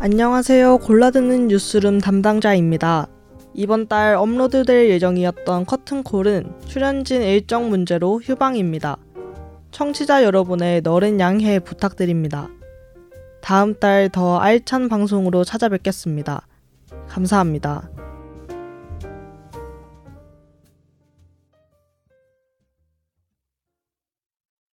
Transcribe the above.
안녕하세요. 골라듣는 뉴스룸 담당자입니다. 이번 달 업로드될 예정이었던 커튼콜은 출연진 일정 문제로 휴방입니다. 청취자 여러분의 너른 양해 부탁드립니다. 다음 달 더 알찬 방송으로 찾아뵙겠습니다. 감사합니다.